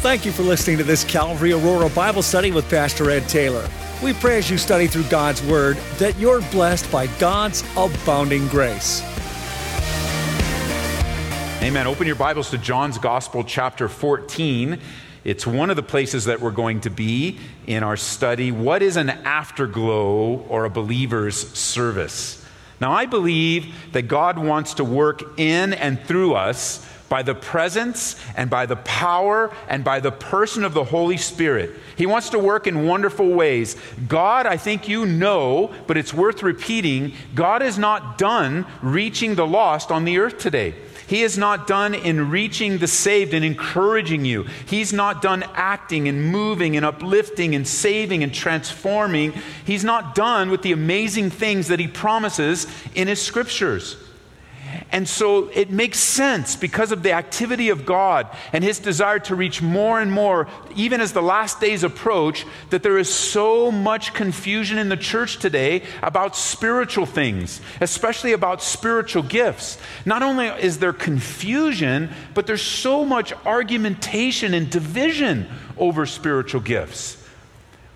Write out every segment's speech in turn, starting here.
Thank you for listening to this Calvary Aurora Bible study with Pastor Ed Taylor. We pray as you study through God's Word that you're blessed by God's abounding grace. Amen. Open your Bibles to John's Gospel, chapter 14. It's one of the places that we're going to be in our study. What is an afterglow or a believer's service? Now, I believe that God wants to work in and through us by the presence and by the power and by the person of the Holy Spirit. He wants to work in wonderful ways. God, I think you know, but it's worth repeating, God is not done reaching the lost on the earth today. He is not done in reaching the saved and encouraging you. He's not done acting and moving and uplifting and saving and transforming. He's not done with the amazing things that He promises in His scriptures. And so it makes sense because of the activity of God and his desire to reach more and more, even as the last days approach, that there is so much confusion in the church today about spiritual things, especially about spiritual gifts. Not only is there confusion, but there's so much argumentation and division over spiritual gifts.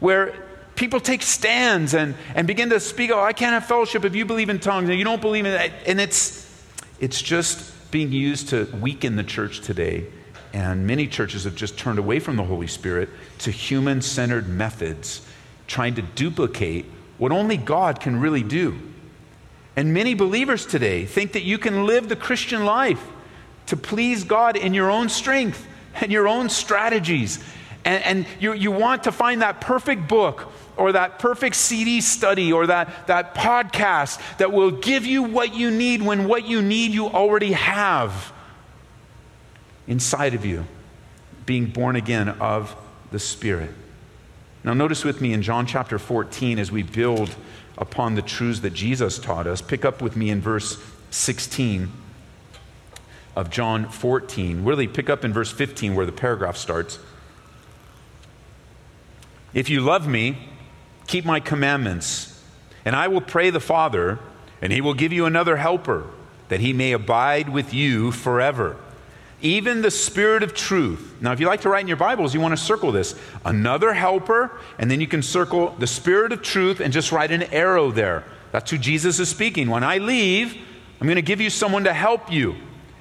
Where people take stands and, and begin to speak, oh, I can't have fellowship if you believe in tongues and you don't believe in that. And it's it's just being used to weaken the church today. And many churches have just turned away from the Holy Spirit to human centered methods, trying to duplicate what only God can really do. And many believers today think that you can live the Christian life to please God in your own strength and your own strategies. And, and you, you want to find that perfect book or that perfect CD study or that, that podcast that will give you what you need when what you need you already have inside of you, being born again of the Spirit. Now, notice with me in John chapter 14 as we build upon the truths that Jesus taught us. Pick up with me in verse 16 of John 14. Really, pick up in verse 15 where the paragraph starts. If you love me, Keep my commandments, and I will pray the Father, and he will give you another helper, that he may abide with you forever. Even the Spirit of truth. Now, if you like to write in your Bibles, you want to circle this. Another helper, and then you can circle the Spirit of truth and just write an arrow there. That's who Jesus is speaking. When I leave, I'm going to give you someone to help you.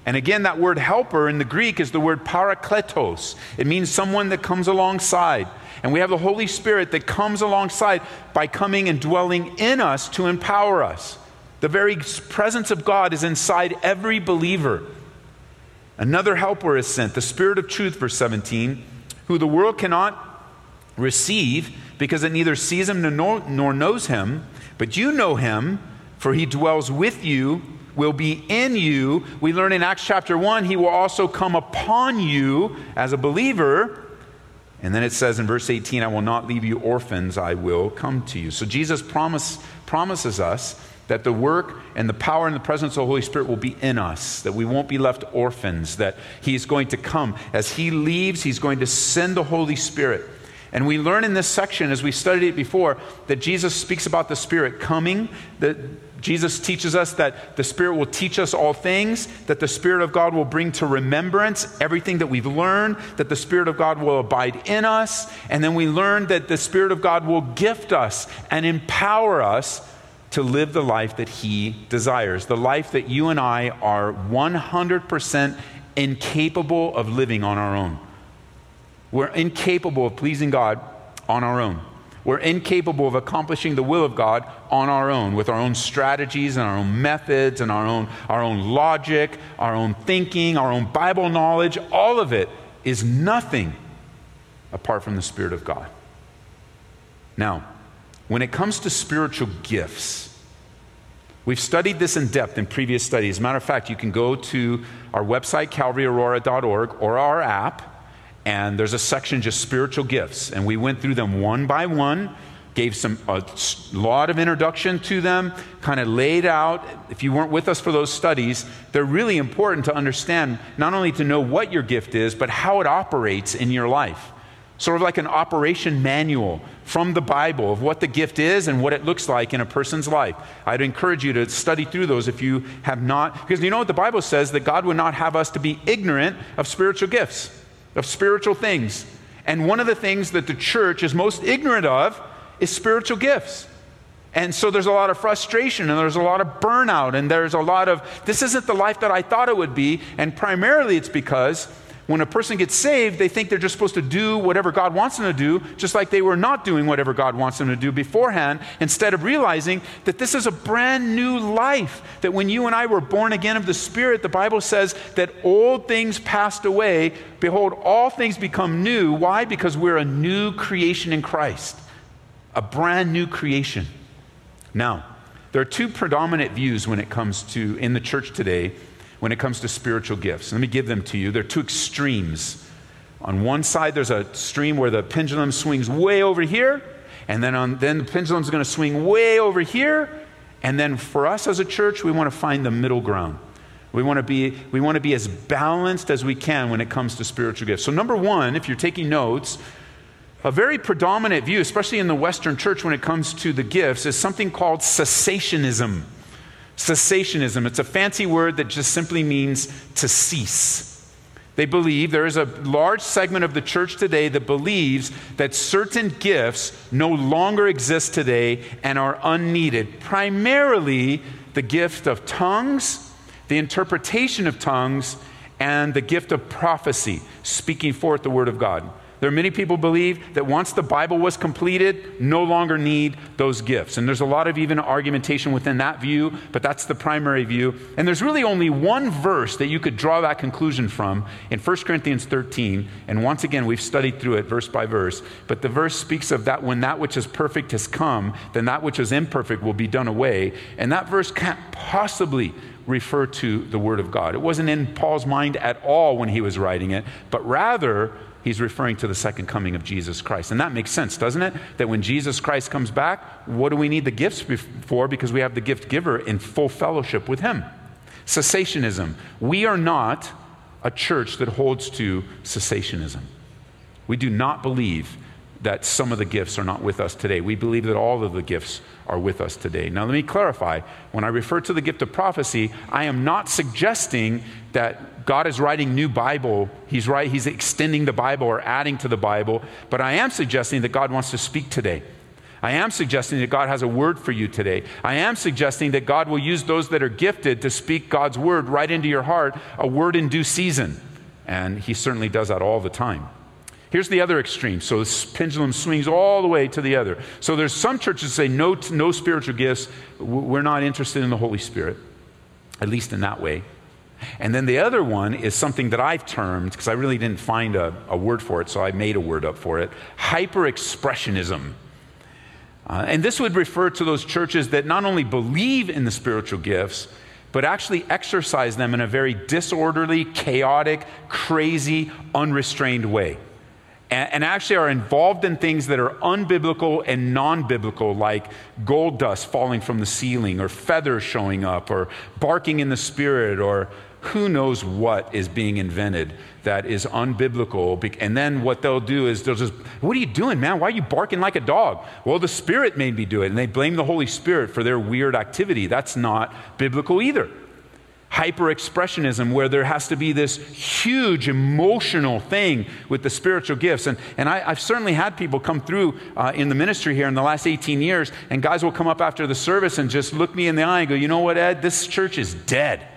And again, that word helper in the Greek is the word parakletos. It means someone that comes alongside. And we have the Holy Spirit that comes alongside by coming and dwelling in us to empower us. The very presence of God is inside every believer. Another helper is sent, the Spirit of truth, verse 17, who the world cannot receive because it neither sees him nor, nor knows him. But you know him, for he dwells with you, will be in you. We learn in Acts chapter 1, he will also come upon you as a believer and then it says in verse 18, I will not leave you orphans, I will come to you. So Jesus promise, promises us that the work and the power and the presence of the Holy Spirit will be in us, that we won't be left orphans, that He's going to come. As He leaves, He's going to send the Holy Spirit. And we learn in this section, as we studied it before, that Jesus speaks about the Spirit coming, that Jesus teaches us that the Spirit will teach us all things, that the Spirit of God will bring to remembrance everything that we've learned, that the Spirit of God will abide in us, and then we learn that the Spirit of God will gift us and empower us to live the life that He desires, the life that you and I are 100% incapable of living on our own. We're incapable of pleasing God on our own. We're incapable of accomplishing the will of God on our own with our own strategies and our own methods and our own, our own logic, our own thinking, our own Bible knowledge. All of it is nothing apart from the Spirit of God. Now, when it comes to spiritual gifts, We've studied this in depth in previous studies. As a matter of fact, you can go to our website, calvaryaurora.org, or our app, and there's a section just spiritual gifts. And we went through them one by one gave some a lot of introduction to them kind of laid out if you weren't with us for those studies they're really important to understand not only to know what your gift is but how it operates in your life. Sort of like an operation manual from the bible of what the gift is and what it looks like in a person's life. I'd encourage you to study through those if you have not because you know what the bible says? That god would not have us to be ignorant of spiritual gifts of spiritual things. And one of the things that the church is most ignorant of is spiritual gifts. And so there's a lot of frustration and there's a lot of burnout and there's a lot of, this isn't the life that I thought it would be. And primarily it's because when a person gets saved, they think they're just supposed to do whatever God wants them to do, just like they were not doing whatever God wants them to do beforehand, instead of realizing that this is a brand new life. That when you and I were born again of the Spirit, the Bible says that old things passed away. Behold, all things become new. Why? Because we're a new creation in Christ, a brand new creation. Now, there are two predominant views when it comes to, in the church today, when it comes to spiritual gifts. Let me give them to you. They're two extremes. On one side, there's a stream where the pendulum swings way over here, and then, on, then the pendulum's going to swing way over here. And then for us as a church, we want to find the middle ground. We want to be, we want to be as balanced as we can when it comes to spiritual gifts. So, number one, if you're taking notes, a very predominant view, especially in the Western church when it comes to the gifts, is something called cessationism. Cessationism, it's a fancy word that just simply means to cease. They believe there is a large segment of the church today that believes that certain gifts no longer exist today and are unneeded. Primarily the gift of tongues, the interpretation of tongues, and the gift of prophecy, speaking forth the word of God. There are many people believe that once the Bible was completed, no longer need those gifts. And there's a lot of even argumentation within that view, but that's the primary view. And there's really only one verse that you could draw that conclusion from in 1 Corinthians 13. And once again, we've studied through it verse by verse. But the verse speaks of that when that which is perfect has come, then that which is imperfect will be done away. And that verse can't possibly refer to the Word of God. It wasn't in Paul's mind at all when he was writing it, but rather, he's referring to the second coming of Jesus Christ. And that makes sense, doesn't it? That when Jesus Christ comes back, what do we need the gifts for? Because we have the gift giver in full fellowship with him. Cessationism. We are not a church that holds to cessationism. We do not believe that some of the gifts are not with us today. We believe that all of the gifts are with us today. Now, let me clarify. When I refer to the gift of prophecy, I am not suggesting that God is writing new Bible. He's right, he's extending the Bible or adding to the Bible, but I am suggesting that God wants to speak today. I am suggesting that God has a word for you today. I am suggesting that God will use those that are gifted to speak God's word right into your heart, a word in due season. And he certainly does that all the time. Here's the other extreme. So this pendulum swings all the way to the other. So there's some churches that say no, no spiritual gifts. We're not interested in the Holy Spirit, at least in that way. And then the other one is something that I've termed, because I really didn't find a, a, word for it, so I made a word up for it hyper expressionism. Uh, and this would refer to those churches that not only believe in the spiritual gifts, but actually exercise them in a very disorderly, chaotic, crazy, unrestrained way and, actually are involved in things that are unbiblical and non biblical, like gold dust falling from the ceiling, or feathers showing up, or barking in the spirit, or who knows what is being invented that is unbiblical. And then what they'll do is they'll just, What are you doing, man? Why are you barking like a dog? Well, the Spirit made me do it. And they blame the Holy Spirit for their weird activity. That's not biblical either hyper expressionism where there has to be this huge emotional thing with the spiritual gifts. And, and I, have certainly had people come through uh, in the ministry here in the last 18 years, and guys will come up after the service and just look me in the eye and go, You know what, Ed? This church is dead.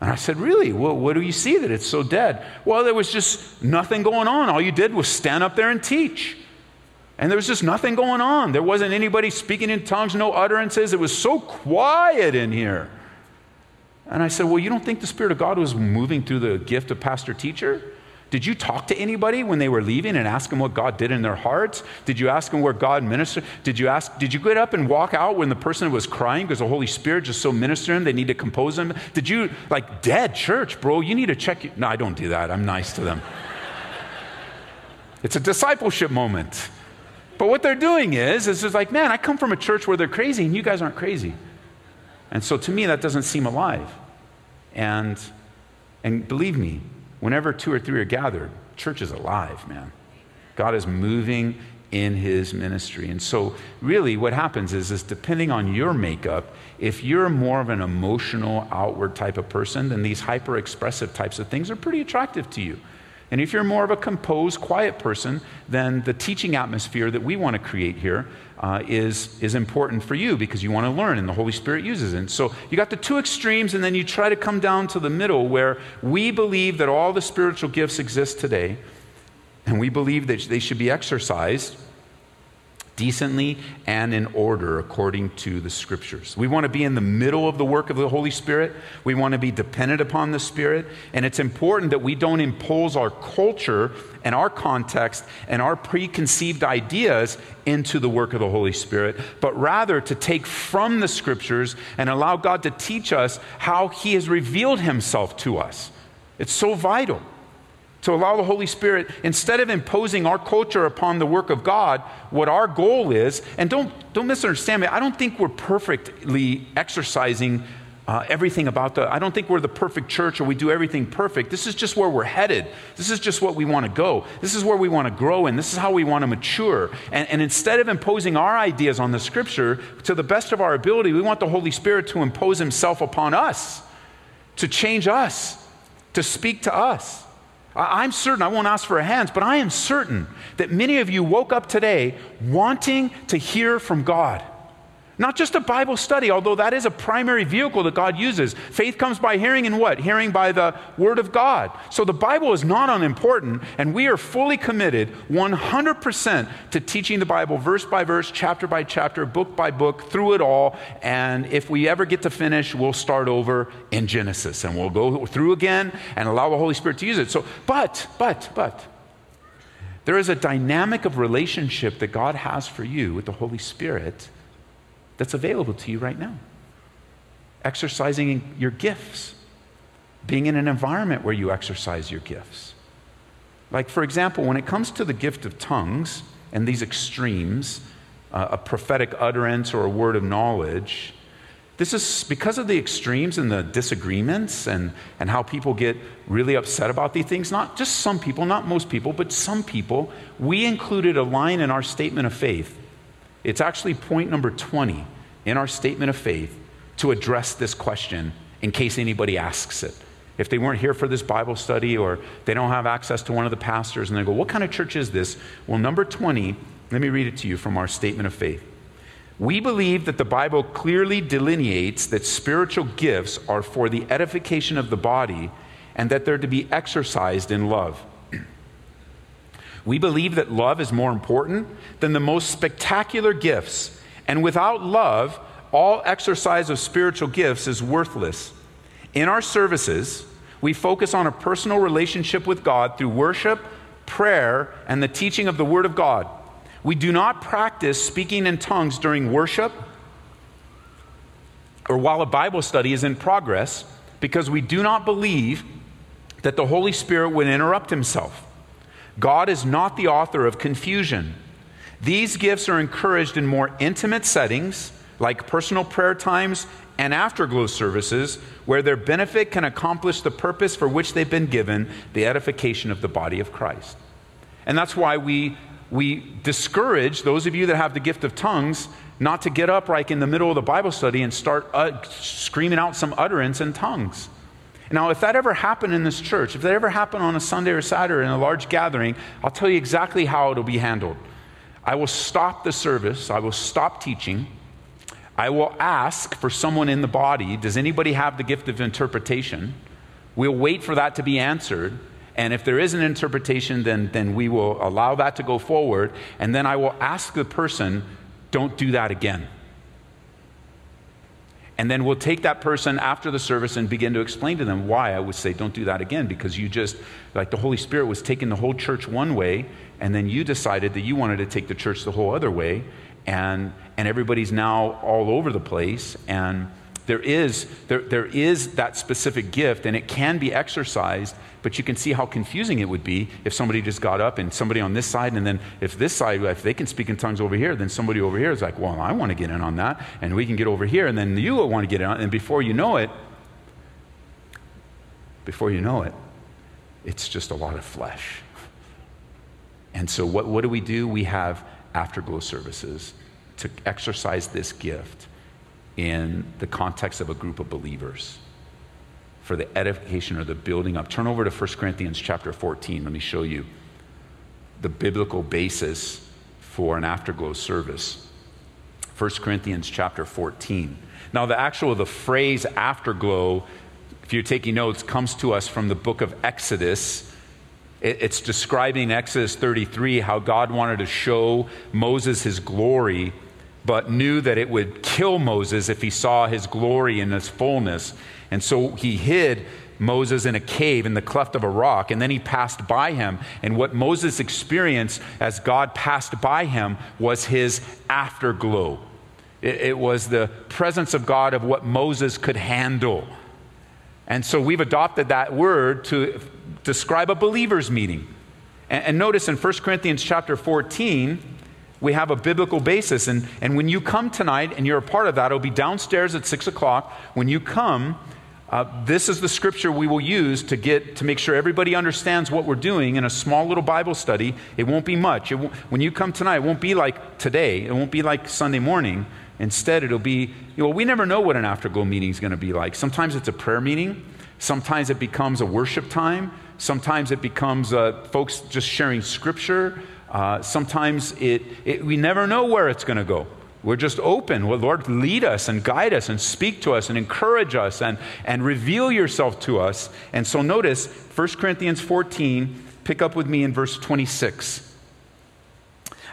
And I said, Really? What do you see that it's so dead? Well, there was just nothing going on. All you did was stand up there and teach. And there was just nothing going on. There wasn't anybody speaking in tongues, no utterances. It was so quiet in here. And I said, Well, you don't think the Spirit of God was moving through the gift of pastor teacher? Did you talk to anybody when they were leaving and ask them what God did in their hearts? Did you ask them where God ministered? Did you ask, did you get up and walk out when the person was crying because the Holy Spirit just so ministered them, they need to compose them? Did you, like, dead church, bro, you need to check. No, I don't do that. I'm nice to them. it's a discipleship moment. But what they're doing is, is it's like, man, I come from a church where they're crazy and you guys aren't crazy. And so to me, that doesn't seem alive. And, and believe me, whenever two or three are gathered, church is alive, man. God is moving in his ministry. And so, really, what happens is, is depending on your makeup, if you're more of an emotional, outward type of person, then these hyper expressive types of things are pretty attractive to you. And if you're more of a composed, quiet person, then the teaching atmosphere that we want to create here uh, is is important for you because you want to learn and the Holy Spirit uses it. And so you got the two extremes, and then you try to come down to the middle where we believe that all the spiritual gifts exist today, and we believe that they should be exercised decently and in order according to the scriptures. We want to be in the middle of the work of the Holy Spirit. We want to be dependent upon the Spirit. And it's important that we don't impose our culture and our context and our preconceived ideas into the work of the Holy Spirit, but rather to take from the scriptures and allow God to teach us how He has revealed Himself to us. It's so vital to allow the Holy Spirit, instead of imposing our culture upon the work of God, what our goal is, and don't, don't misunderstand me, I don't think we're perfectly exercising uh, everything about the, I don't think we're the perfect church or we do everything perfect. This is just where we're headed. This is just what we want to go. This is where we want to grow and this is how we want to mature. And, and instead of imposing our ideas on the scripture, to the best of our ability, we want the Holy Spirit to impose himself upon us, to change us, to speak to us. I'm certain, I won't ask for a hands, but I am certain that many of you woke up today wanting to hear from God. Not just a Bible study, although that is a primary vehicle that God uses. Faith comes by hearing and what? Hearing by the Word of God. So the Bible is not unimportant, and we are fully committed 100% to teaching the Bible verse by verse, chapter by chapter, book by book, through it all. And if we ever get to finish, we'll start over in Genesis and we'll go through again and allow the Holy Spirit to use it. So, but, but, but, there is a dynamic of relationship that God has for you with the Holy Spirit that's available to you right now. Exercising your gifts, being in an environment where you exercise your gifts. Like, for example, when it comes to the gift of tongues and these extremes, uh, a prophetic utterance or a word of knowledge, this is because of the extremes and the disagreements and, and how people get really upset about these things. Not just some people, not most people, but some people. We included a line in our statement of faith it's actually point number 20 in our statement of faith to address this question in case anybody asks it. If they weren't here for this Bible study or they don't have access to one of the pastors and they go, What kind of church is this? Well, number 20, let me read it to you from our statement of faith. We believe that the Bible clearly delineates that spiritual gifts are for the edification of the body and that they're to be exercised in love. We believe that love is more important than the most spectacular gifts. And without love, all exercise of spiritual gifts is worthless. In our services, we focus on a personal relationship with God through worship, prayer, and the teaching of the Word of God. We do not practice speaking in tongues during worship or while a Bible study is in progress because we do not believe that the Holy Spirit would interrupt himself. God is not the author of confusion. These gifts are encouraged in more intimate settings, like personal prayer times and afterglow services, where their benefit can accomplish the purpose for which they've been given the edification of the body of Christ. And that's why we, we discourage those of you that have the gift of tongues not to get up like in the middle of the Bible study and start uh, screaming out some utterance in tongues. Now, if that ever happened in this church, if that ever happened on a Sunday or Saturday in a large gathering, I'll tell you exactly how it'll be handled. I will stop the service, I will stop teaching. I will ask for someone in the body, does anybody have the gift of interpretation? We'll wait for that to be answered. And if there is an interpretation, then, then we will allow that to go forward. And then I will ask the person, don't do that again. And then we'll take that person after the service and begin to explain to them why I would say, don't do that again, because you just, like the Holy Spirit was taking the whole church one way, and then you decided that you wanted to take the church the whole other way, and, and everybody's now all over the place. And there is, there, there is that specific gift, and it can be exercised but you can see how confusing it would be if somebody just got up and somebody on this side, and then if this side, if they can speak in tongues over here, then somebody over here is like, well, I want to get in on that, and we can get over here, and then you will want to get in on And before you know it, before you know it, it's just a lot of flesh. And so, what, what do we do? We have afterglow services to exercise this gift in the context of a group of believers for the edification or the building up. Turn over to 1 Corinthians chapter 14. Let me show you the biblical basis for an afterglow service. 1 Corinthians chapter 14. Now, the actual, the phrase afterglow, if you're taking notes, comes to us from the book of Exodus. It's describing Exodus 33 how God wanted to show Moses his glory, but knew that it would kill Moses if he saw his glory in his fullness. And so he hid Moses in a cave in the cleft of a rock, and then he passed by him. And what Moses experienced as God passed by him was his afterglow. It, it was the presence of God of what Moses could handle. And so we've adopted that word to describe a believer's meeting. And, and, notice in 1 Corinthians chapter 14, we have a biblical basis. And, and when you come tonight and you're a part of that, it'll be downstairs at 6 o'clock. When you come, uh, this is the scripture we will use to get to make sure everybody understands what we're doing in a small little Bible study. It won't be much. when you come tonight, it won't be like today. It won't be like Sunday morning. Instead, it'll be, you know, we never know what an afterglow meeting is going to be like. Sometimes it's a prayer meeting, sometimes it becomes a worship time, sometimes it becomes uh, folks just sharing scripture, uh, sometimes it, it, we never know where it's going to go. We're just open. Well, Lord, lead us and guide us and speak to us and encourage us and, and reveal yourself to us. And so notice 1 Corinthians 14, pick up with me in verse 26.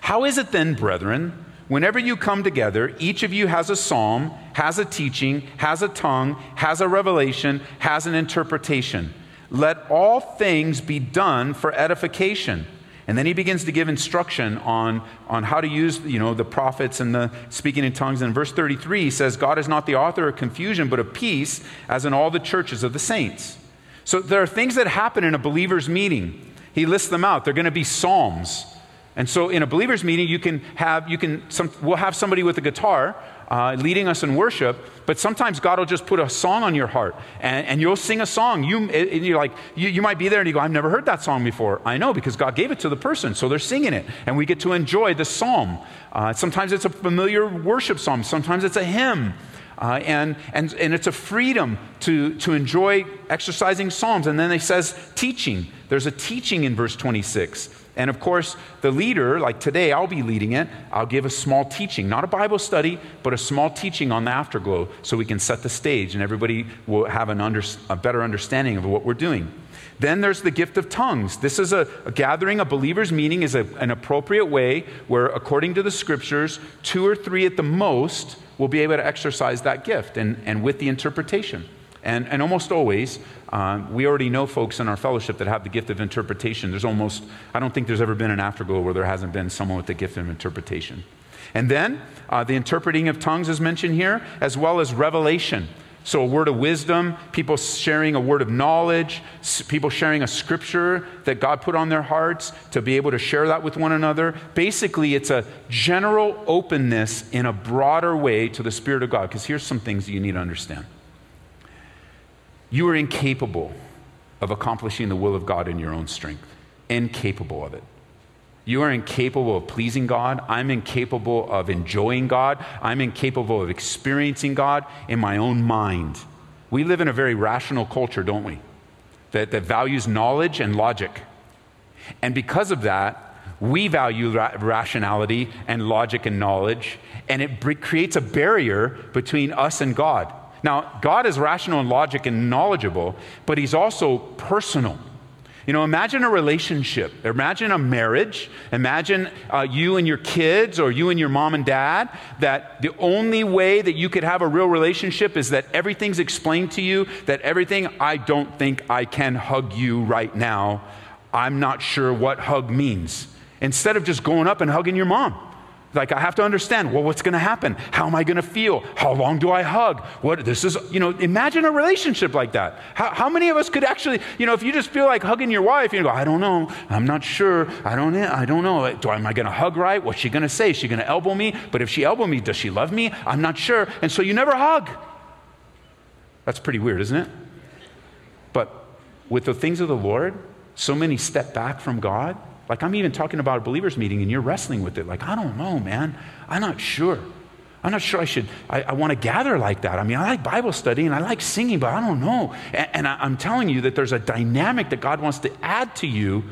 How is it then, brethren? Whenever you come together, each of you has a psalm, has a teaching, has a tongue, has a revelation, has an interpretation. Let all things be done for edification. And then he begins to give instruction on, on how to use you know, the prophets and the speaking in tongues. And in verse 33, he says, God is not the author of confusion, but of peace, as in all the churches of the saints. So there are things that happen in a believer's meeting. He lists them out. They're going to be psalms. And so in a believer's meeting, you can have, you can, some, we'll have somebody with a guitar uh, leading us in worship, but sometimes God will just put a song on your heart and, and you'll sing a song. You, and you're like, you, you might be there and you go, I've never heard that song before. I know because God gave it to the person, so they're singing it and we get to enjoy the psalm. Uh, sometimes it's a familiar worship psalm, sometimes it's a hymn. Uh, and, and, and it's a freedom to, to enjoy exercising psalms. And then he says teaching. There's a teaching in verse 26. And of course, the leader, like today, I'll be leading it. I'll give a small teaching, not a Bible study, but a small teaching on the afterglow so we can set the stage and everybody will have an under, a better understanding of what we're doing. Then there's the gift of tongues. This is a, a gathering, a believer's meeting is a, an appropriate way where, according to the scriptures, two or three at the most will be able to exercise that gift and, and with the interpretation. And, and almost always, um, we already know folks in our fellowship that have the gift of interpretation. There's almost, I don't think there's ever been an afterglow where there hasn't been someone with the gift of interpretation. And then uh, the interpreting of tongues is mentioned here, as well as revelation. So, a word of wisdom, people sharing a word of knowledge, people sharing a scripture that God put on their hearts to be able to share that with one another. Basically, it's a general openness in a broader way to the Spirit of God. Because here's some things you need to understand you are incapable of accomplishing the will of God in your own strength. Incapable of it. You are incapable of pleasing God. I'm incapable of enjoying God. I'm incapable of experiencing God in my own mind. We live in a very rational culture, don't we? That, that values knowledge and logic. And because of that, we value ra- rationality and logic and knowledge, and it b- creates a barrier between us and God. Now, God is rational and logic and knowledgeable, but He's also personal. You know, imagine a relationship. Imagine a marriage. Imagine uh, you and your kids or you and your mom and dad. That the only way that you could have a real relationship is that everything's explained to you, that everything, I don't think I can hug you right now. I'm not sure what hug means. Instead of just going up and hugging your mom. Like I have to understand, well, what's going to happen? How am I going to feel? How long do I hug? What this is, you know, imagine a relationship like that. How, how many of us could actually, you know, if you just feel like hugging your wife, you go, I don't know, I'm not sure, I don't, eh, I don't know. Do am I going to hug right? What's she going to say? Is she going to elbow me? But if she elbow me, does she love me? I'm not sure. And so you never hug. That's pretty weird, isn't it? But with the things of the Lord, so many step back from God like, I'm even talking about a believers' meeting and you're wrestling with it. Like, I don't know, man. I'm not sure. I'm not sure I should, I, I want to gather like that. I mean, I like Bible study and I like singing, but I don't know. And, and I, I'm telling you that there's a dynamic that God wants to add to you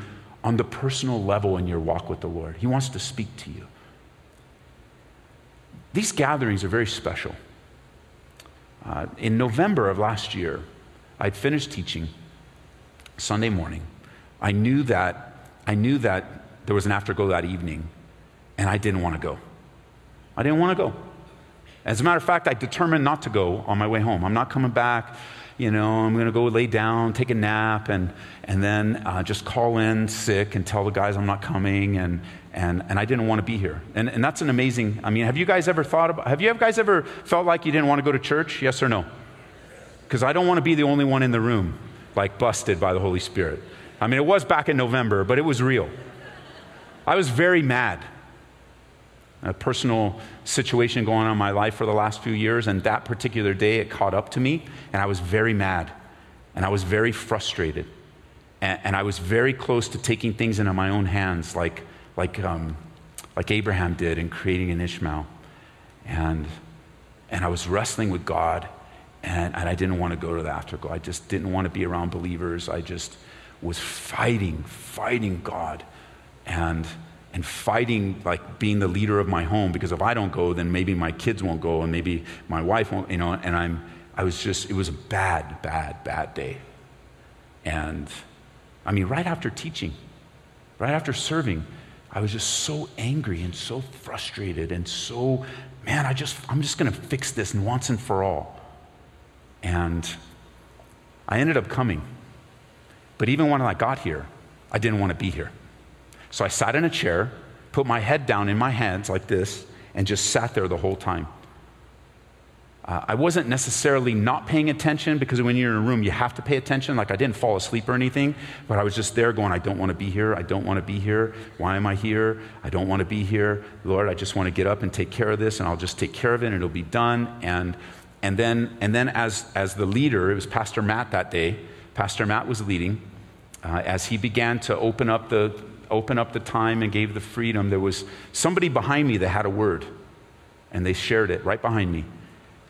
on the personal level in your walk with the Lord. He wants to speak to you. These gatherings are very special. Uh, in November of last year, I'd finished teaching Sunday morning. I knew that I knew that there was an afterglow that evening, and I didn't want to go. I didn't want to go. As a matter of fact, I determined not to go on my way home. I'm not coming back. You know, I'm going to go lay down, take a nap, and, and then uh, just call in sick and tell the guys I'm not coming. And, and, and I didn't want to be here. And, and that's an amazing, I mean, have you guys ever thought about, have you guys ever felt like you didn't want to go to church? Yes or no? Because I don't want to be the only one in the room, like busted by the Holy Spirit. I mean, it was back in November, but it was real. I was very mad. A personal situation going on in my life for the last few years, and that particular day it caught up to me, and I was very mad, and I was very frustrated, and, and I was very close to taking things into my own hands, like like, um, like Abraham did in creating an Ishmael. And, and I was wrestling with God, and, and I didn't want to go to the afterglow. I just didn't want to be around believers. I just was fighting, fighting God, and, and fighting like being the leader of my home because if I don't go, then maybe my kids won't go, and maybe my wife won't, you know, and I'm, I was just, it was a bad, bad, bad day. And I mean, right after teaching, right after serving, I was just so angry and so frustrated and so, man, I just, I'm just to fix this once and for all. And I ended up coming. But even when I got here, I didn't want to be here. So I sat in a chair, put my head down in my hands like this, and just sat there the whole time. Uh, I wasn't necessarily not paying attention because when you're in a room, you have to pay attention. Like I didn't fall asleep or anything, but I was just there going, I don't want to be here. I don't want to be here. Why am I here? I don't want to be here. Lord, I just want to get up and take care of this, and I'll just take care of it, and it'll be done. And, and then, and then as, as the leader, it was Pastor Matt that day. Pastor Matt was leading. Uh, as he began to open up, the, open up the time and gave the freedom, there was somebody behind me that had a word, and they shared it right behind me.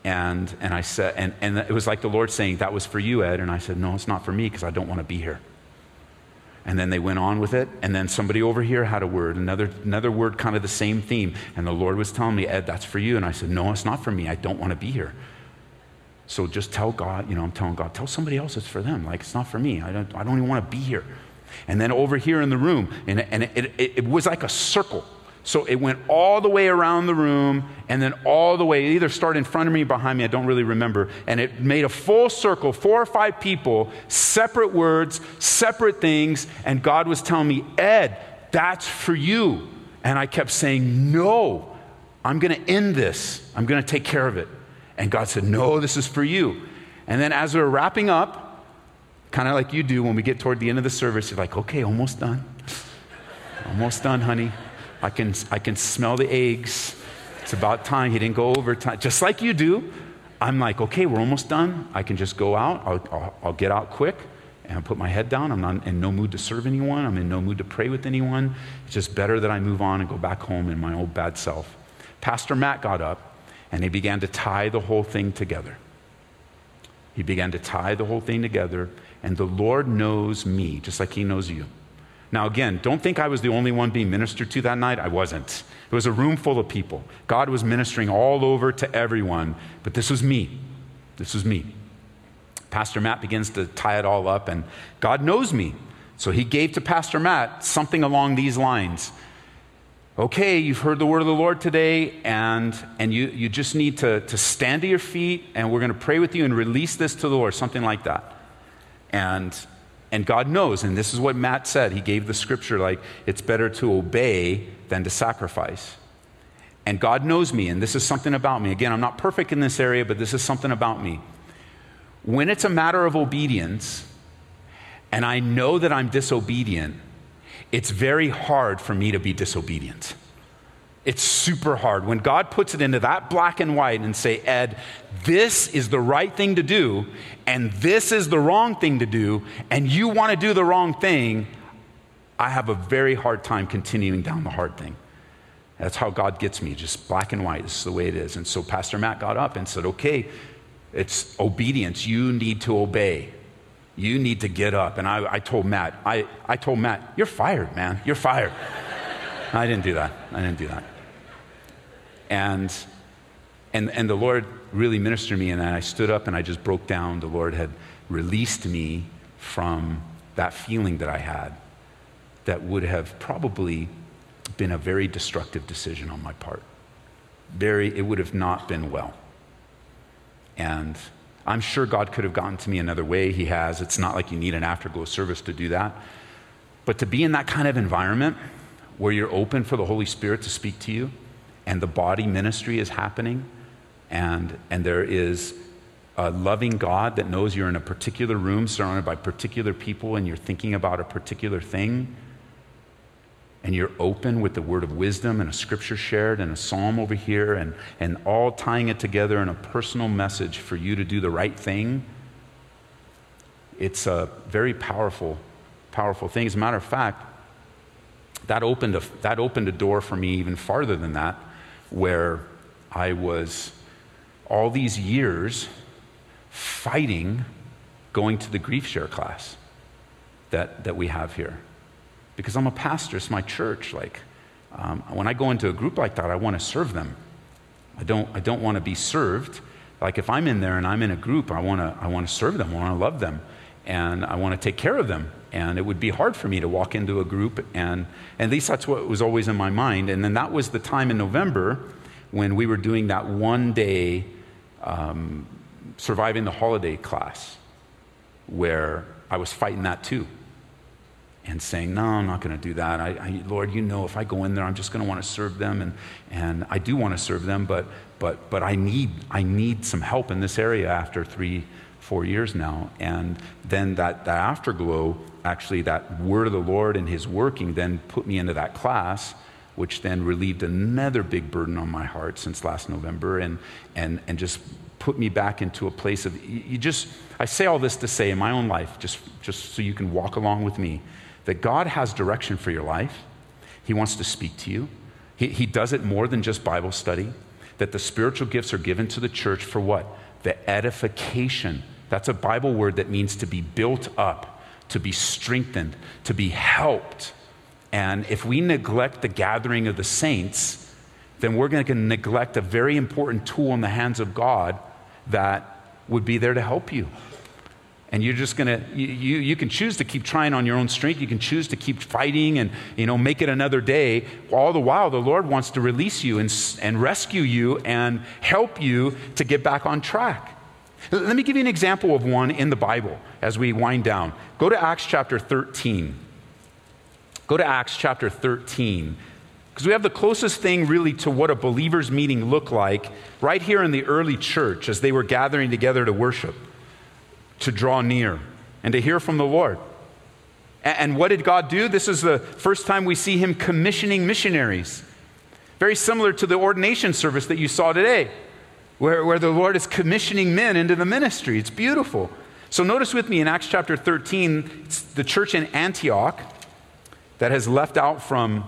And, and I said, and, and it was like the Lord saying, That was for you, Ed. And I said, No, it's not for me because I don't want to be here. And then they went on with it. And then somebody over here had a word, another, another word, kind of the same theme. And the Lord was telling me, Ed, that's for you. And I said, No, it's not for me. I don't want to be here. So just tell God, you know, I'm telling God, tell somebody else it's for them. Like, it's not for me. I don't, I don't even want to be here. And then over here in the room, and, and it, it, it was like a circle. So it went all the way around the room and then all the way, either started in front of me behind me, I don't really remember. And it made a full circle, four or five people, separate words, separate things. And God was telling me, Ed, that's for you. And I kept saying, No, I'm going to end this. I'm going to take care of it. And God said, No, this is for you. And then as we were wrapping up, kind of like you do when we get toward the end of the service, you're like, Okay, almost done. almost done, honey. I can, I can smell the eggs. It's about time. He didn't go over time. Just like you do. I'm like, okay, we're almost done. I can just go out. I'll, I'll, I'll get out quick and I'll put my head down. I'm not in no mood to serve anyone. I'm in no mood to pray with anyone. It's just better that I move on and go back home in my old bad self. Pastor Matt got up and he began to tie the whole thing together. He began to tie the whole thing together, and the Lord knows me just like he knows you. Now, again, don't think I was the only one being ministered to that night. I wasn't. It was a room full of people. God was ministering all over to everyone, but this was me. This was me. Pastor Matt begins to tie it all up, and God knows me. So he gave to Pastor Matt something along these lines. Okay, you've heard the word of the Lord today, and, and you, you just need to, to stand to your feet, and we're going to pray with you and release this to the Lord, something like that. And and God knows, and this is what Matt said. He gave the scripture like, it's better to obey than to sacrifice. And God knows me, and this is something about me. Again, I'm not perfect in this area, but this is something about me. When it's a matter of obedience, and I know that I'm disobedient, it's very hard for me to be disobedient. It's super hard. When God puts it into that black and white and say, Ed, this is the right thing to do, and this is the wrong thing to do, and you want to do the wrong thing, I have a very hard time continuing down the hard thing. That's how God gets me, just black and white. This is the way it is. And so Pastor Matt got up and said, Okay, it's obedience. You need to obey. You need to get up. And I, I told Matt, I, I told Matt, You're fired, man. You're fired. I didn't do that. I didn't do that. And, and, and the Lord really ministered me, and I stood up and I just broke down. The Lord had released me from that feeling that I had that would have probably been a very destructive decision on my part. Very, it would have not been well. And I'm sure God could have gotten to me another way. He has. It's not like you need an afterglow service to do that. But to be in that kind of environment where you're open for the Holy Spirit to speak to you and the body ministry is happening and, and there is a loving God that knows you're in a particular room surrounded by particular people and you're thinking about a particular thing and you're open with the word of wisdom and a scripture shared and a psalm over here and, and all tying it together in a personal message for you to do the right thing, it's a very powerful, powerful thing. As a matter of fact, that opened a, that opened a door for me even farther than that, where I was all these years fighting going to the grief share class that, that we have here because I'm a pastor, it's my church. Like, um, when I go into a group like that, I want to serve them. I don't, I don't want to be served. Like, if I'm in there and I'm in a group, I want to, I want to serve them, I want to love them, and I want to take care of them. And it would be hard for me to walk into a group, and, and at least that's what was always in my mind. And then that was the time in November when we were doing that one day um, surviving the holiday class where I was fighting that too and saying, No, I'm not going to do that. I, I, Lord, you know, if I go in there, I'm just going to want to serve them. And, and I do want to serve them, but, but, but I, need, I need some help in this area after three, four years now. And then that, that afterglow, actually, that word of the Lord and his working then put me into that class. Which then relieved another big burden on my heart since last November and, and, and just put me back into a place of, you just, I say all this to say in my own life, just, just so you can walk along with me that God has direction for your life. He wants to speak to you. He, he does it more than just Bible study. That the spiritual gifts are given to the church for what? The edification. That's a Bible word that means to be built up, to be strengthened, to be helped. And if we neglect the gathering of the saints, then we're going to neglect a very important tool in the hands of God that would be there to help you and you're just going to you, you can choose to keep trying on your own strength. You can choose to keep fighting and you know make it another day. All the while the lord wants to release you and, and rescue you and help you to get back on track. Let me give you an example of one in the bible as we wind down. Go to acts chapter 13 go to acts chapter 13 because we have the closest thing really to what a believer's meeting looked like right here in the early church as they were gathering together to worship to draw near and to hear from the Lord. And what did God do? This is the first time we see him commissioning missionaries. Very similar to the ordination service that you saw today, where, where the Lord is commissioning men into the ministry. It's beautiful. So notice with me in Acts chapter 13, it's the church in Antioch that has left out from,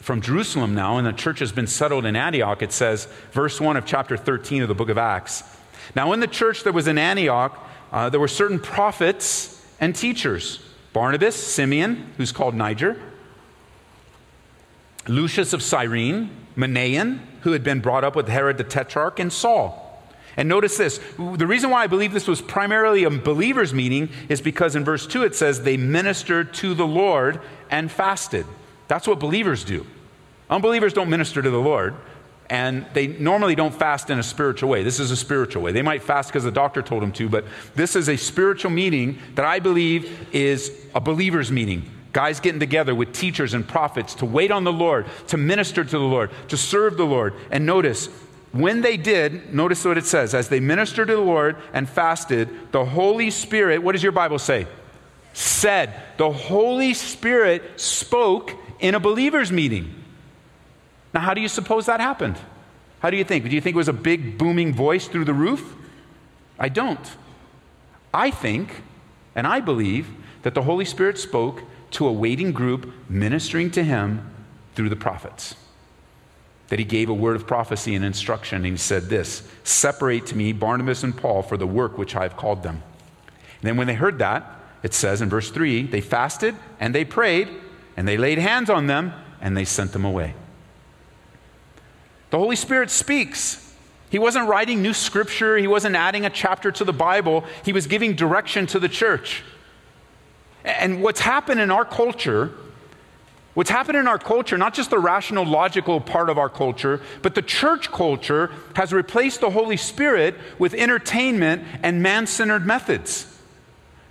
from Jerusalem now, and the church has been settled in Antioch. It says, verse 1 of chapter 13 of the book of Acts. Now, in the church that was in Antioch, uh, there were certain prophets and teachers Barnabas, Simeon, who's called Niger, Lucius of Cyrene, Manaen, who had been brought up with Herod the Tetrarch, and Saul. And notice this the reason why I believe this was primarily a believer's meeting is because in verse 2 it says they ministered to the Lord and fasted. That's what believers do. Unbelievers don't minister to the Lord, and they normally don't fast in a spiritual way. This is a spiritual way. They might fast because the doctor told them to, but this is a spiritual meeting that I believe is a believer's meeting. Guys getting together with teachers and prophets to wait on the Lord, to minister to the Lord, to serve the Lord. And notice, when they did, notice what it says as they ministered to the Lord and fasted, the Holy Spirit, what does your Bible say? Said. The Holy Spirit spoke in a believer's meeting. Now, how do you suppose that happened? How do you think? Do you think it was a big booming voice through the roof? I don't. I think and I believe that the Holy Spirit spoke to a waiting group ministering to him through the prophets. that he gave a word of prophecy and instruction. And he said this Separate to me Barnabas and Paul for the work which I have called them. And then when they heard that, it says in verse 3 they fasted and they prayed and they laid hands on them and they sent them away. The Holy Spirit speaks. He wasn't writing new scripture, he wasn't adding a chapter to the Bible, he was giving direction to the church. And what's happened in our culture What's happened in our culture, not just the rational, logical part of our culture, but the church culture has replaced the Holy Spirit with entertainment and man centered methods.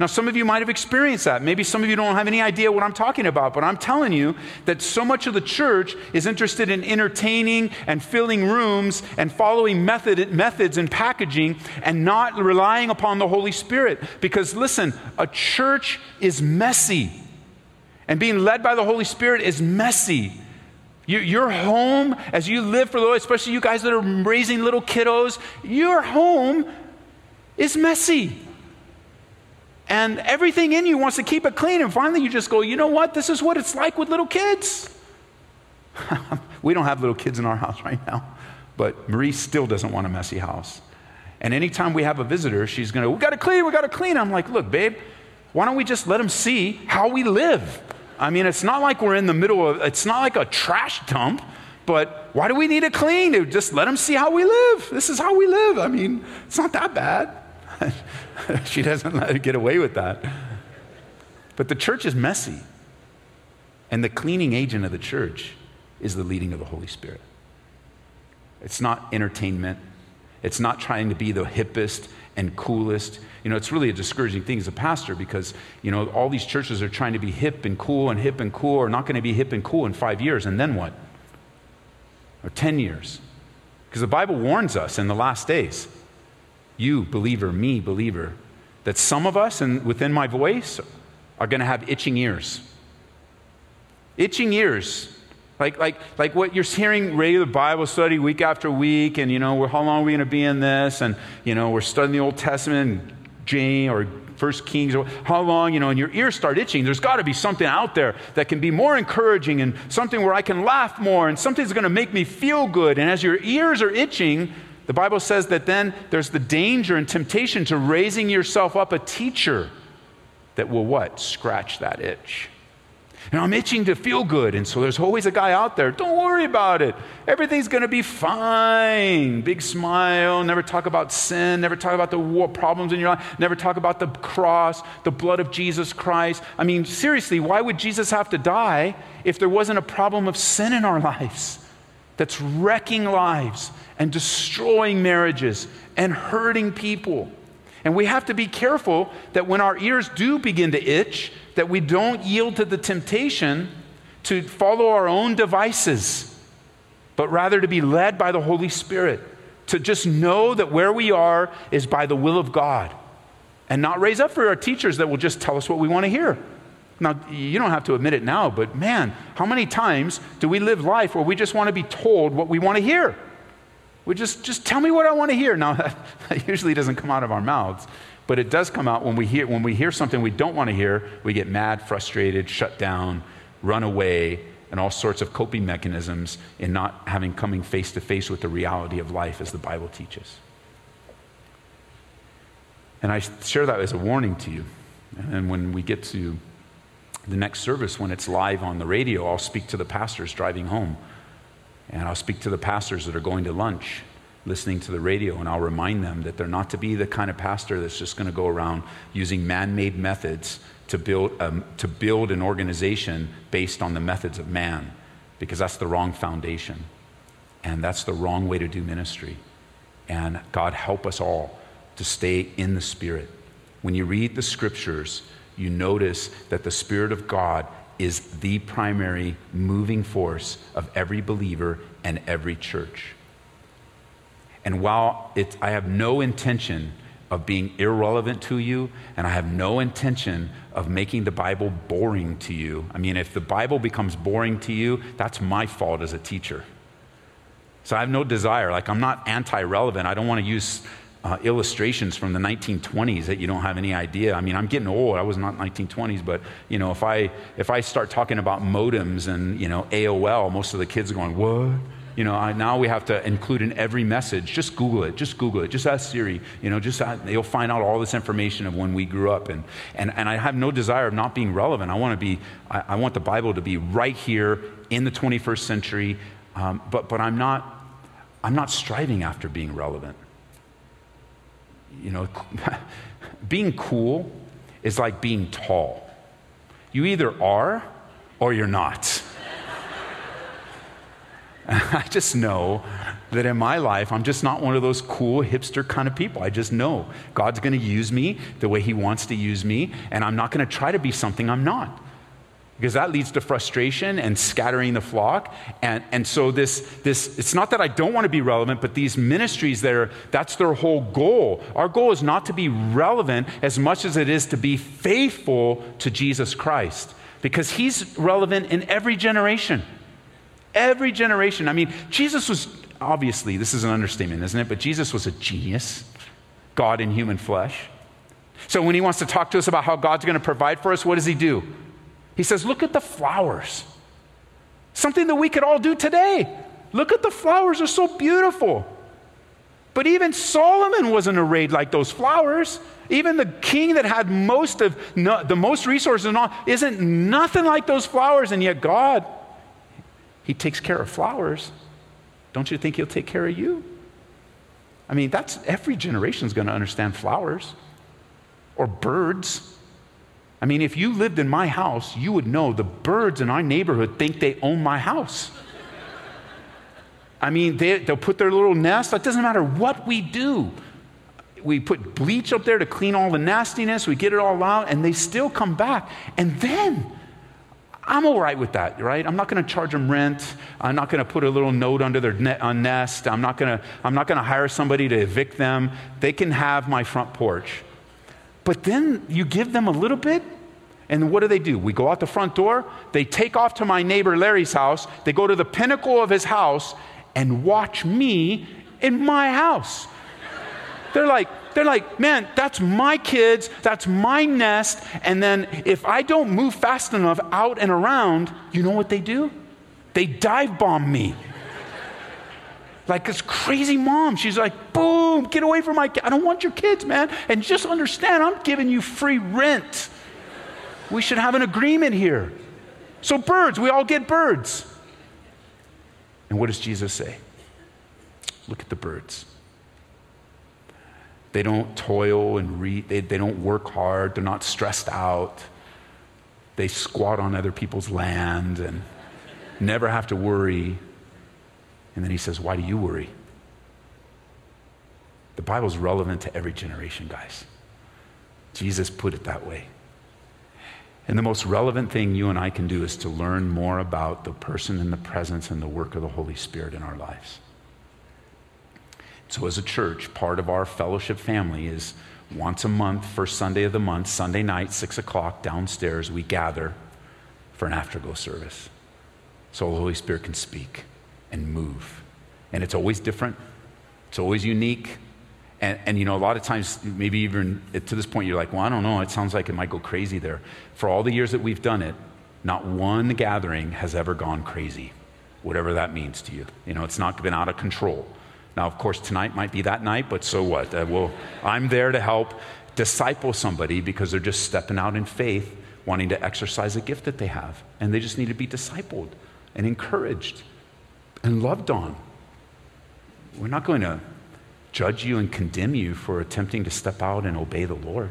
Now, some of you might have experienced that. Maybe some of you don't have any idea what I'm talking about, but I'm telling you that so much of the church is interested in entertaining and filling rooms and following method, methods and packaging and not relying upon the Holy Spirit. Because listen, a church is messy. And being led by the Holy Spirit is messy. Your home, as you live for the Lord, especially you guys that are raising little kiddos, your home is messy. And everything in you wants to keep it clean. And finally, you just go, you know what? This is what it's like with little kids. we don't have little kids in our house right now, but Marie still doesn't want a messy house. And anytime we have a visitor, she's going to, we got to clean, we got to clean. I'm like, look, babe, why don't we just let them see how we live? I mean, it's not like we're in the middle of, it's not like a trash dump, but why do we need to clean? Just let them see how we live. This is how we live. I mean, it's not that bad. she doesn't let her get away with that. But the church is messy. And the cleaning agent of the church is the leading of the Holy Spirit. It's not entertainment. It's not trying to be the hippest and coolest. You know, it's really a discouraging thing as a pastor because, you know, all these churches are trying to be hip and cool and hip and cool are not going to be hip and cool in five years. And then what? Or 10 years. Because the Bible warns us in the last days, you, believer, me, believer, that some of us, and within my voice, are going to have itching ears. Itching ears like, like, like what you're hearing regular Bible study week after week, and you know, how long are we going to be in this? And you know, we're studying the Old Testament, and Jane or First Kings, or how long, you know, and your ears start itching. There's got to be something out there that can be more encouraging and something where I can laugh more and something that's going to make me feel good. And as your ears are itching, the Bible says that then there's the danger and temptation to raising yourself up a teacher that will what? Scratch that itch. And I'm itching to feel good. And so there's always a guy out there. Don't worry about it. Everything's going to be fine. Big smile. Never talk about sin. Never talk about the war problems in your life. Never talk about the cross, the blood of Jesus Christ. I mean, seriously, why would Jesus have to die if there wasn't a problem of sin in our lives that's wrecking lives and destroying marriages and hurting people? And we have to be careful that when our ears do begin to itch, that we don't yield to the temptation to follow our own devices, but rather to be led by the Holy Spirit, to just know that where we are is by the will of God, and not raise up for our teachers that will just tell us what we want to hear. Now, you don't have to admit it now, but man, how many times do we live life where we just want to be told what we want to hear? We just, just tell me what I want to hear. Now, that usually doesn't come out of our mouths, but it does come out when we hear, when we hear something we don't want to hear, we get mad, frustrated, shut down, run away, and all sorts of coping mechanisms in not having coming face to face with the reality of life as the Bible teaches. And I share that as a warning to you. And when we get to the next service, when it's live on the radio, I'll speak to the pastors driving home and I'll speak to the pastors that are going to lunch, listening to the radio, and I'll remind them that they're not to be the kind of pastor that's just going to go around using man made methods to build, um, to build an organization based on the methods of man, because that's the wrong foundation. And that's the wrong way to do ministry. And God help us all to stay in the Spirit. When you read the scriptures, you notice that the Spirit of God is the primary moving force of every believer and every church. And while it, I have no intention of being irrelevant to you, and I have no intention of making the Bible boring to you, I mean, if the Bible becomes boring to you, that's my fault as a teacher. So I have no desire. Like, I'm not anti relevant. I don't want to use uh, illustrations from the 1920s that you don't have any idea. I mean, I'm getting old. I was not 1920s, but you know, if I if I start talking about modems and you know AOL, most of the kids are going, "What?" You know, I, now we have to include in every message. Just Google it. Just Google it. Just ask Siri. You know, just ask, you'll find out all this information of when we grew up. And, and, and I have no desire of not being relevant. I want to be, I, I want the Bible to be right here in the 21st century. Um, but, but I'm not, I'm not striving after being relevant. You know, being cool is like being tall. You either are or you're not. I just know that in my life, I'm just not one of those cool hipster kind of people. I just know God's going to use me the way He wants to use me, and I'm not going to try to be something I'm not. Because that leads to frustration and scattering the flock. And, and so, this, this, it's not that I don't want to be relevant, but these ministries, there, that's their whole goal. Our goal is not to be relevant as much as it is to be faithful to Jesus Christ, because He's relevant in every generation. Every generation. I mean, Jesus was, obviously, this is an understatement, isn't it? But Jesus was a genius, God in human flesh. So when he wants to talk to us about how God's going to provide for us, what does he do? He says, Look at the flowers. Something that we could all do today. Look at the flowers, they're so beautiful. But even Solomon wasn't arrayed like those flowers. Even the king that had most of no, the most resources and all isn't nothing like those flowers, and yet God he takes care of flowers. Don't you think He'll take care of you? I mean, that's every generation is going to understand flowers or birds. I mean, if you lived in my house, you would know the birds in our neighborhood think they own my house. I mean, they, they'll put their little nest. It doesn't matter what we do. We put bleach up there to clean all the nastiness. We get it all out, and they still come back. And then I'm all right with that, right? I'm not going to charge them rent. I'm not going to put a little note under their on uh, nest. I'm not going to I'm not going to hire somebody to evict them. They can have my front porch. But then you give them a little bit, and what do they do? We go out the front door. They take off to my neighbor Larry's house. They go to the pinnacle of his house and watch me in my house. They're like, they're like, man, that's my kids, that's my nest. And then if I don't move fast enough out and around, you know what they do? They dive bomb me. Like this crazy mom. She's like, boom, get away from my kids. I don't want your kids, man. And just understand, I'm giving you free rent. We should have an agreement here. So, birds, we all get birds. And what does Jesus say? Look at the birds. They don't toil and read, they, they don't work hard, they're not stressed out. They squat on other people's land and never have to worry. And then he says, Why do you worry? The Bible's relevant to every generation, guys. Jesus put it that way. And the most relevant thing you and I can do is to learn more about the person and the presence and the work of the Holy Spirit in our lives. So, as a church, part of our fellowship family is once a month, first Sunday of the month, Sunday night, 6 o'clock, downstairs, we gather for an afterglow service so the Holy Spirit can speak and move. And it's always different, it's always unique. And, and, you know, a lot of times, maybe even to this point, you're like, well, I don't know. It sounds like it might go crazy there. For all the years that we've done it, not one gathering has ever gone crazy, whatever that means to you. You know, it's not been out of control. Now, of course, tonight might be that night, but so what? Uh, well, I'm there to help disciple somebody because they're just stepping out in faith, wanting to exercise a gift that they have. And they just need to be discipled and encouraged and loved on. We're not going to judge you and condemn you for attempting to step out and obey the Lord.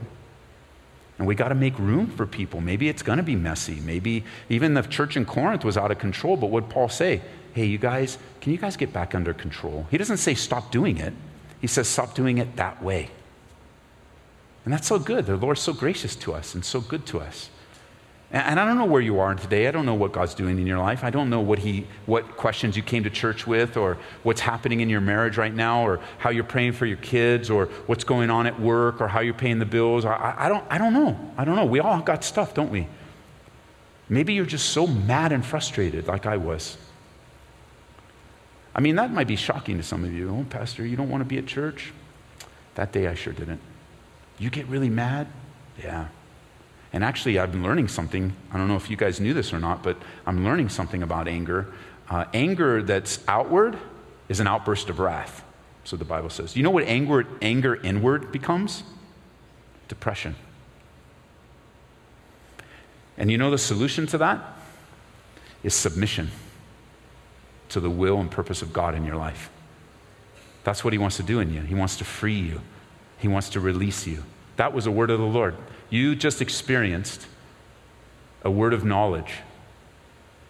And we got to make room for people. Maybe it's going to be messy. Maybe even the church in Corinth was out of control, but what Paul say? hey, you guys, can you guys get back under control? He doesn't say stop doing it, he says stop doing it that way. And that's so good. The Lord's so gracious to us and so good to us. And I don't know where you are today. I don't know what God's doing in your life. I don't know what, he, what questions you came to church with or what's happening in your marriage right now or how you're praying for your kids or what's going on at work or how you're paying the bills. I, I, don't, I don't know. I don't know. We all got stuff, don't we? Maybe you're just so mad and frustrated like I was. I mean, that might be shocking to some of you. Oh, Pastor, you don't want to be at church? That day I sure didn't. You get really mad? Yeah. And actually, I've been learning something. I don't know if you guys knew this or not, but I'm learning something about anger. Uh, anger that's outward is an outburst of wrath. So the Bible says. You know what anger, anger inward becomes? Depression. And you know the solution to that is submission to the will and purpose of God in your life. That's what He wants to do in you. He wants to free you, He wants to release you. That was a word of the Lord. You just experienced a word of knowledge.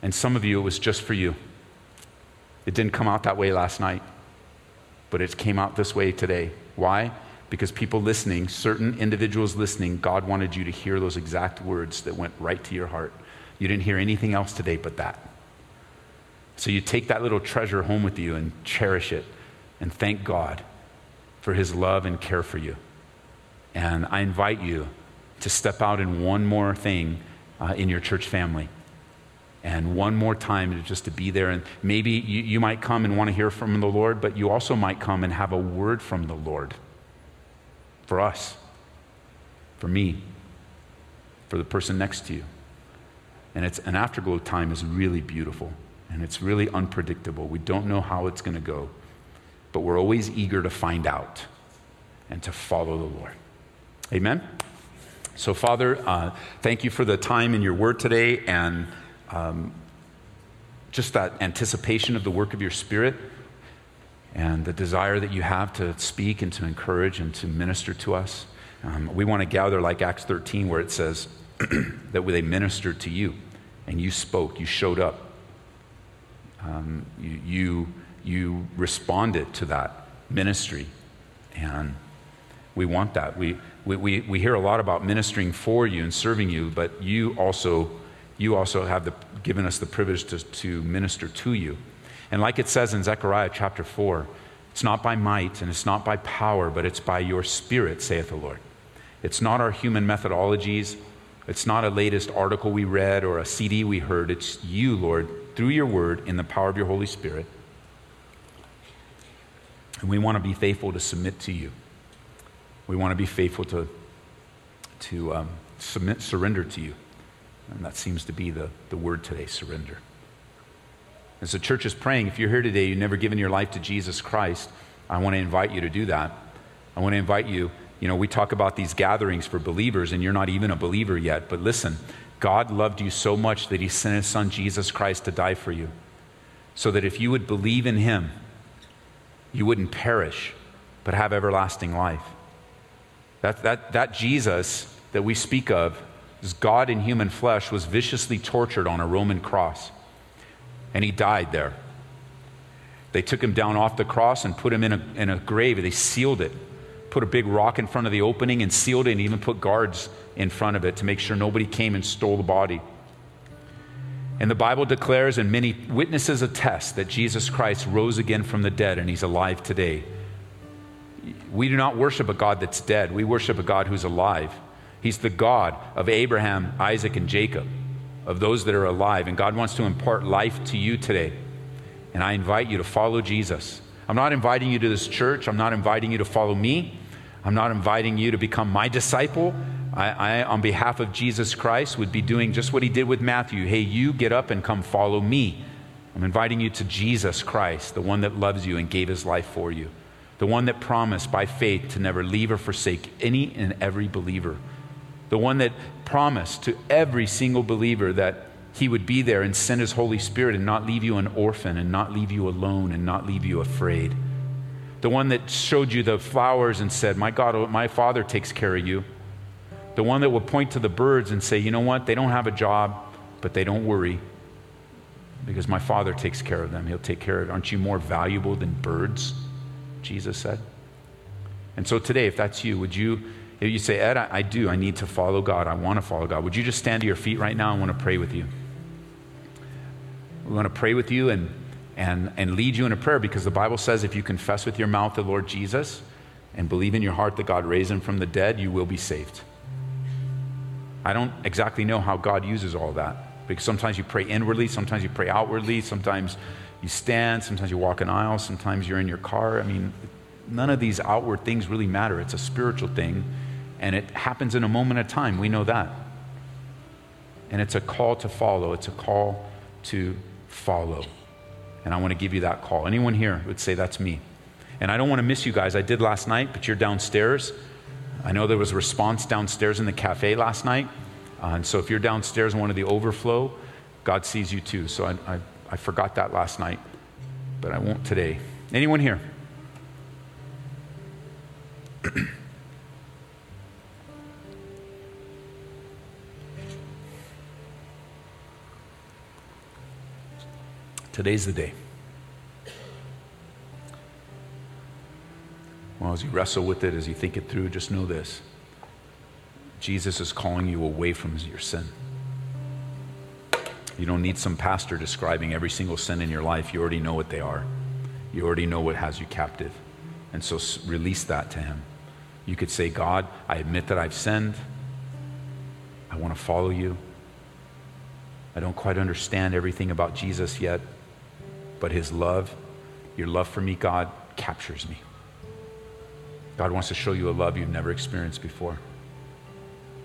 And some of you, it was just for you. It didn't come out that way last night, but it came out this way today. Why? Because people listening, certain individuals listening, God wanted you to hear those exact words that went right to your heart. You didn't hear anything else today but that. So you take that little treasure home with you and cherish it and thank God for his love and care for you. And I invite you to step out in one more thing uh, in your church family. And one more time just to be there. And maybe you, you might come and want to hear from the Lord, but you also might come and have a word from the Lord for us, for me, for the person next to you. And it's an afterglow time is really beautiful and it's really unpredictable. We don't know how it's going to go, but we're always eager to find out and to follow the Lord. Amen. So, Father, uh, thank you for the time in your word today and um, just that anticipation of the work of your Spirit and the desire that you have to speak and to encourage and to minister to us. Um, we want to gather like Acts 13, where it says that they ministered to you and you spoke, you showed up, um, you, you, you responded to that ministry. And we want that. We, we, we, we hear a lot about ministering for you and serving you, but you also, you also have the, given us the privilege to, to minister to you. And like it says in Zechariah chapter 4, it's not by might and it's not by power, but it's by your spirit, saith the Lord. It's not our human methodologies. It's not a latest article we read or a CD we heard. It's you, Lord, through your word in the power of your Holy Spirit. And we want to be faithful to submit to you. We want to be faithful to, to um, submit, surrender to you. And that seems to be the, the word today surrender. As the church is praying, if you're here today, you've never given your life to Jesus Christ, I want to invite you to do that. I want to invite you. You know, we talk about these gatherings for believers, and you're not even a believer yet. But listen, God loved you so much that he sent his son Jesus Christ to die for you. So that if you would believe in him, you wouldn't perish, but have everlasting life. That, that, that Jesus that we speak of, as God in human flesh, was viciously tortured on a Roman cross. And he died there. They took him down off the cross and put him in a, in a grave. They sealed it, put a big rock in front of the opening and sealed it, and even put guards in front of it to make sure nobody came and stole the body. And the Bible declares, and many witnesses attest, that Jesus Christ rose again from the dead and he's alive today. We do not worship a God that's dead. We worship a God who's alive. He's the God of Abraham, Isaac, and Jacob, of those that are alive. And God wants to impart life to you today. And I invite you to follow Jesus. I'm not inviting you to this church. I'm not inviting you to follow me. I'm not inviting you to become my disciple. I, I, on behalf of Jesus Christ, would be doing just what he did with Matthew. Hey, you get up and come follow me. I'm inviting you to Jesus Christ, the one that loves you and gave his life for you the one that promised by faith to never leave or forsake any and every believer, the one that promised to every single believer that he would be there and send his Holy Spirit and not leave you an orphan and not leave you alone and not leave you afraid. The one that showed you the flowers and said, My God, oh, my Father takes care of you. The one that will point to the birds and say, You know what? They don't have a job, but they don't worry because my Father takes care of them. He'll take care of it. Aren't you more valuable than birds? Jesus said. And so today, if that's you, would you, if you say, Ed, I, I do, I need to follow God, I want to follow God, would you just stand to your feet right now? I want to pray with you. We want to pray with you and, and, and lead you in a prayer because the Bible says if you confess with your mouth the Lord Jesus and believe in your heart that God raised him from the dead, you will be saved. I don't exactly know how God uses all that because sometimes you pray inwardly, sometimes you pray outwardly, sometimes you stand, sometimes you walk an aisle, sometimes you're in your car. I mean, none of these outward things really matter. It's a spiritual thing, and it happens in a moment of time. We know that. And it's a call to follow, it's a call to follow. And I want to give you that call. Anyone here would say, That's me. And I don't want to miss you guys. I did last night, but you're downstairs. I know there was a response downstairs in the cafe last night. Uh, and so if you're downstairs in one of the overflow, God sees you too. So I, I, I forgot that last night, but I won't today. Anyone here? Today's the day. Well, as you wrestle with it, as you think it through, just know this Jesus is calling you away from your sin. You don't need some pastor describing every single sin in your life. You already know what they are, you already know what has you captive. And so release that to Him. You could say, God, I admit that I've sinned. I want to follow you. I don't quite understand everything about Jesus yet, but His love, your love for me, God, captures me. God wants to show you a love you've never experienced before.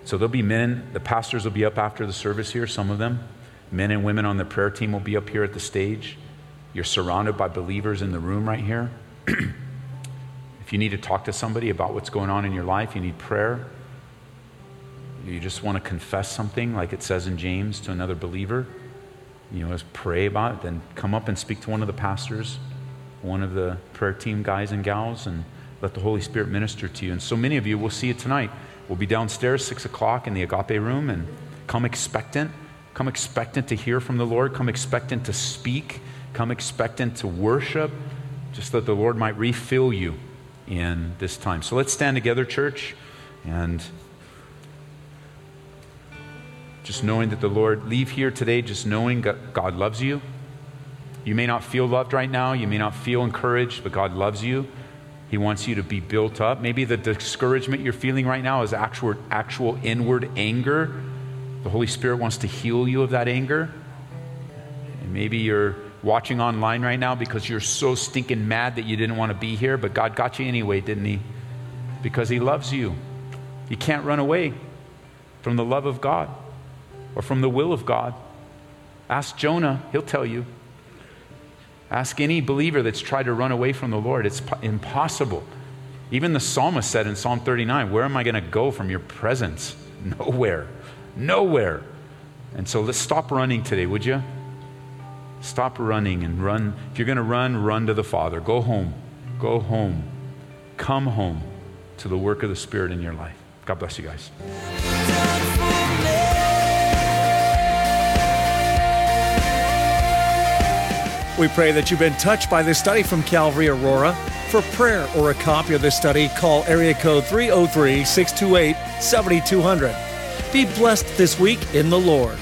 So there'll be men, the pastors will be up after the service here, some of them. Men and women on the prayer team will be up here at the stage. You're surrounded by believers in the room right here. if you need to talk to somebody about what's going on in your life, you need prayer, you just want to confess something, like it says in James, to another believer, you know, just pray about it, then come up and speak to one of the pastors, one of the prayer team guys and gals, and let the Holy Spirit minister to you. And so many of you will see you tonight. We'll be downstairs, 6 o'clock, in the agape room, and come expectant. Come expectant to hear from the Lord. Come expectant to speak. Come expectant to worship, just that the Lord might refill you in this time. So let's stand together, church, and just knowing that the Lord, leave here today just knowing God loves you. You may not feel loved right now, you may not feel encouraged, but God loves you. He wants you to be built up. Maybe the discouragement you're feeling right now is actual, actual inward anger. The Holy Spirit wants to heal you of that anger. And maybe you're watching online right now because you're so stinking mad that you didn't want to be here, but God got you anyway, didn't He? Because He loves you. You can't run away from the love of God or from the will of God. Ask Jonah, he'll tell you. Ask any believer that's tried to run away from the Lord. It's impossible. Even the psalmist said in Psalm 39, Where am I going to go from your presence? Nowhere. Nowhere. And so let's stop running today, would you? Stop running and run. If you're going to run, run to the Father. Go home. Go home. Come home to the work of the Spirit in your life. God bless you guys. We pray that you've been touched by this study from Calvary Aurora. For prayer or a copy of this study, call area code 303 628 7200. Be blessed this week in the Lord.